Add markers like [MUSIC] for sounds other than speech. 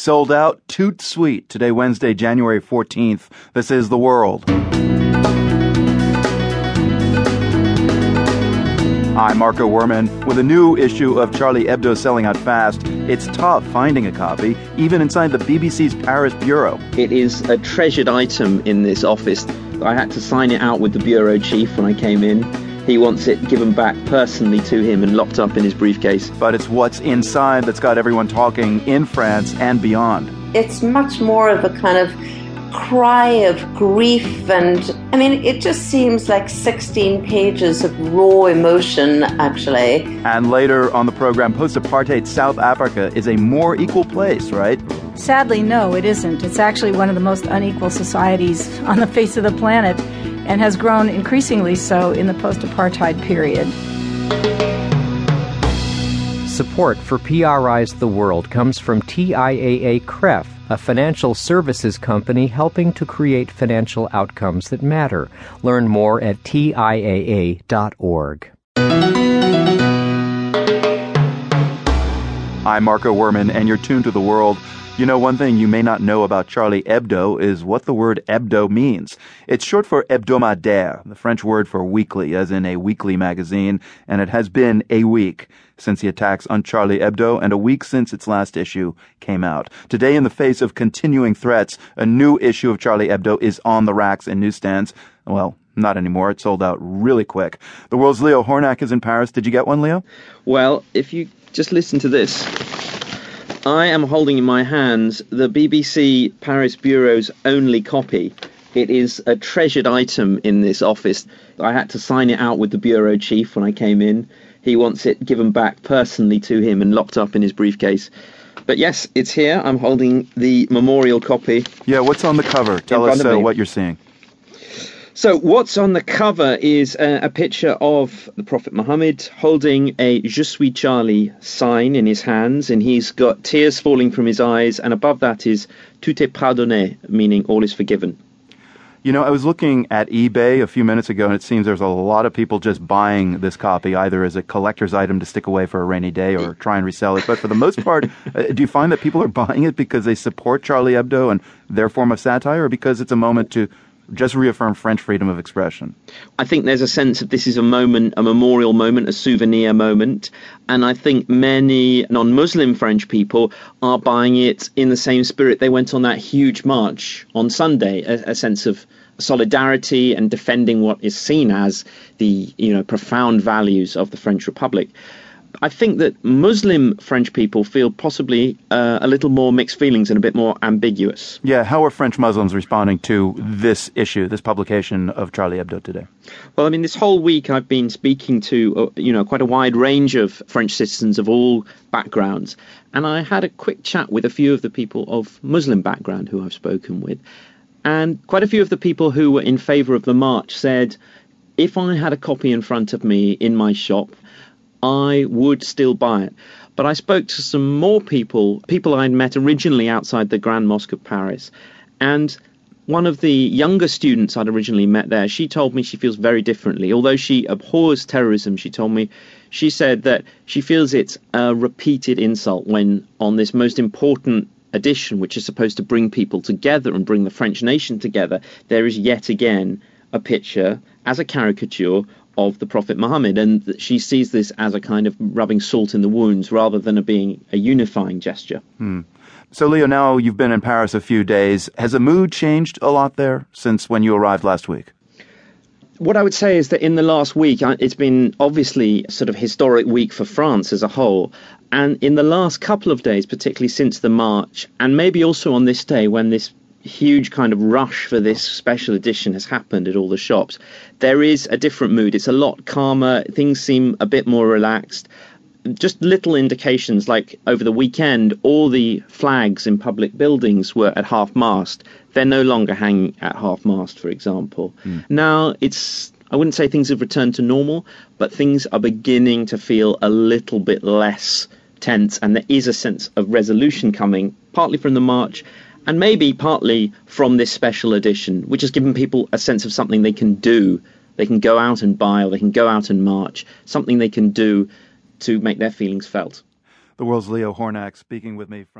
Sold out, toot sweet. Today, Wednesday, January 14th. This is The World. I'm Marco Werman. With a new issue of Charlie Hebdo selling out fast, it's tough finding a copy, even inside the BBC's Paris bureau. It is a treasured item in this office. I had to sign it out with the bureau chief when I came in. He wants it given back personally to him and locked up in his briefcase. But it's what's inside that's got everyone talking in France and beyond. It's much more of a kind of cry of grief and I mean it just seems like 16 pages of raw emotion actually. And later on the program post-apartheid South Africa is a more equal place, right? Sadly no, it isn't. It's actually one of the most unequal societies on the face of the planet and has grown increasingly so in the post-apartheid period. Support for PRI's The World comes from TIAA CREF, a financial services company helping to create financial outcomes that matter. Learn more at TIAA.org. I'm Marco Werman, and you're tuned to the world. You know, one thing you may not know about Charlie Hebdo is what the word hebdo means. It's short for hebdomadaire, the French word for weekly, as in a weekly magazine, and it has been a week since the attacks on Charlie Hebdo and a week since its last issue came out. Today, in the face of continuing threats, a new issue of Charlie Hebdo is on the racks and newsstands. Well, not anymore. It sold out really quick. The world's Leo Hornak is in Paris. Did you get one, Leo? Well, if you just listen to this. I am holding in my hands the BBC Paris Bureau's only copy. It is a treasured item in this office. I had to sign it out with the bureau chief when I came in. He wants it given back personally to him and locked up in his briefcase. But yes, it's here. I'm holding the memorial copy. Yeah, what's on the cover? Tell us uh, what you're seeing. So, what's on the cover is a, a, picture of the Prophet Muhammad holding a Je suis Charlie sign in his hands, and he's got tears falling from his eyes, and above that is Tout est pardonné, meaning all is forgiven. You know, I was looking at eBay a few minutes ago, and it seems there's a lot of people just buying this copy, either as a collector's item to stick away for a rainy day or try and resell it. But for the most part, [LAUGHS] uh, do you find that people are buying it because they support Charlie Hebdo and their form of satire, or because it's a moment to just reaffirm French freedom of expression. I think there's a sense of this is a moment, a memorial moment, a souvenir moment. And I think many non Muslim French people are buying it in the same spirit they went on that huge march on Sunday, a, a sense of solidarity and defending what is seen as the you know profound values of the French Republic. I think that Muslim French people feel possibly uh, a little more mixed feelings and a bit more ambiguous. Yeah, how are French Muslims responding to this issue, this publication of Charlie Hebdo today? Well, I mean, this whole week I've been speaking to, uh, you know, quite a wide range of French citizens of all backgrounds, and I had a quick chat with a few of the people of Muslim background who I've spoken with, and quite a few of the people who were in favour of the march said, if I had a copy in front of me in my shop, I would still buy it. But I spoke to some more people, people I'd met originally outside the Grand Mosque of Paris, and one of the younger students I'd originally met there, she told me she feels very differently. Although she abhors terrorism, she told me, she said that she feels it's a repeated insult when on this most important edition, which is supposed to bring people together and bring the French nation together, there is yet again a picture as a caricature of the Prophet Muhammad, and she sees this as a kind of rubbing salt in the wounds rather than a being a unifying gesture. Hmm. So, Leo, now you've been in Paris a few days. Has the mood changed a lot there since when you arrived last week? What I would say is that in the last week, it's been obviously a sort of historic week for France as a whole. And in the last couple of days, particularly since the march, and maybe also on this day when this huge kind of rush for this special edition has happened at all the shops, there is a different mood. It's a lot calmer. Things seem a bit more relaxed. Just little indications like over the weekend, all the flags in public buildings were at half mast. They're no longer hanging at half mast, for example. Mm. Now it's I wouldn't say things have returned to normal, but things are beginning to feel a little bit less tense, and there is a sense of resolution coming, partly from the march and maybe partly from this special edition, which has given people a sense of something they can do. They can go out and buy, or they can go out and march, something they can do to make their feelings felt. The world's Leo Hornak speaking with me from.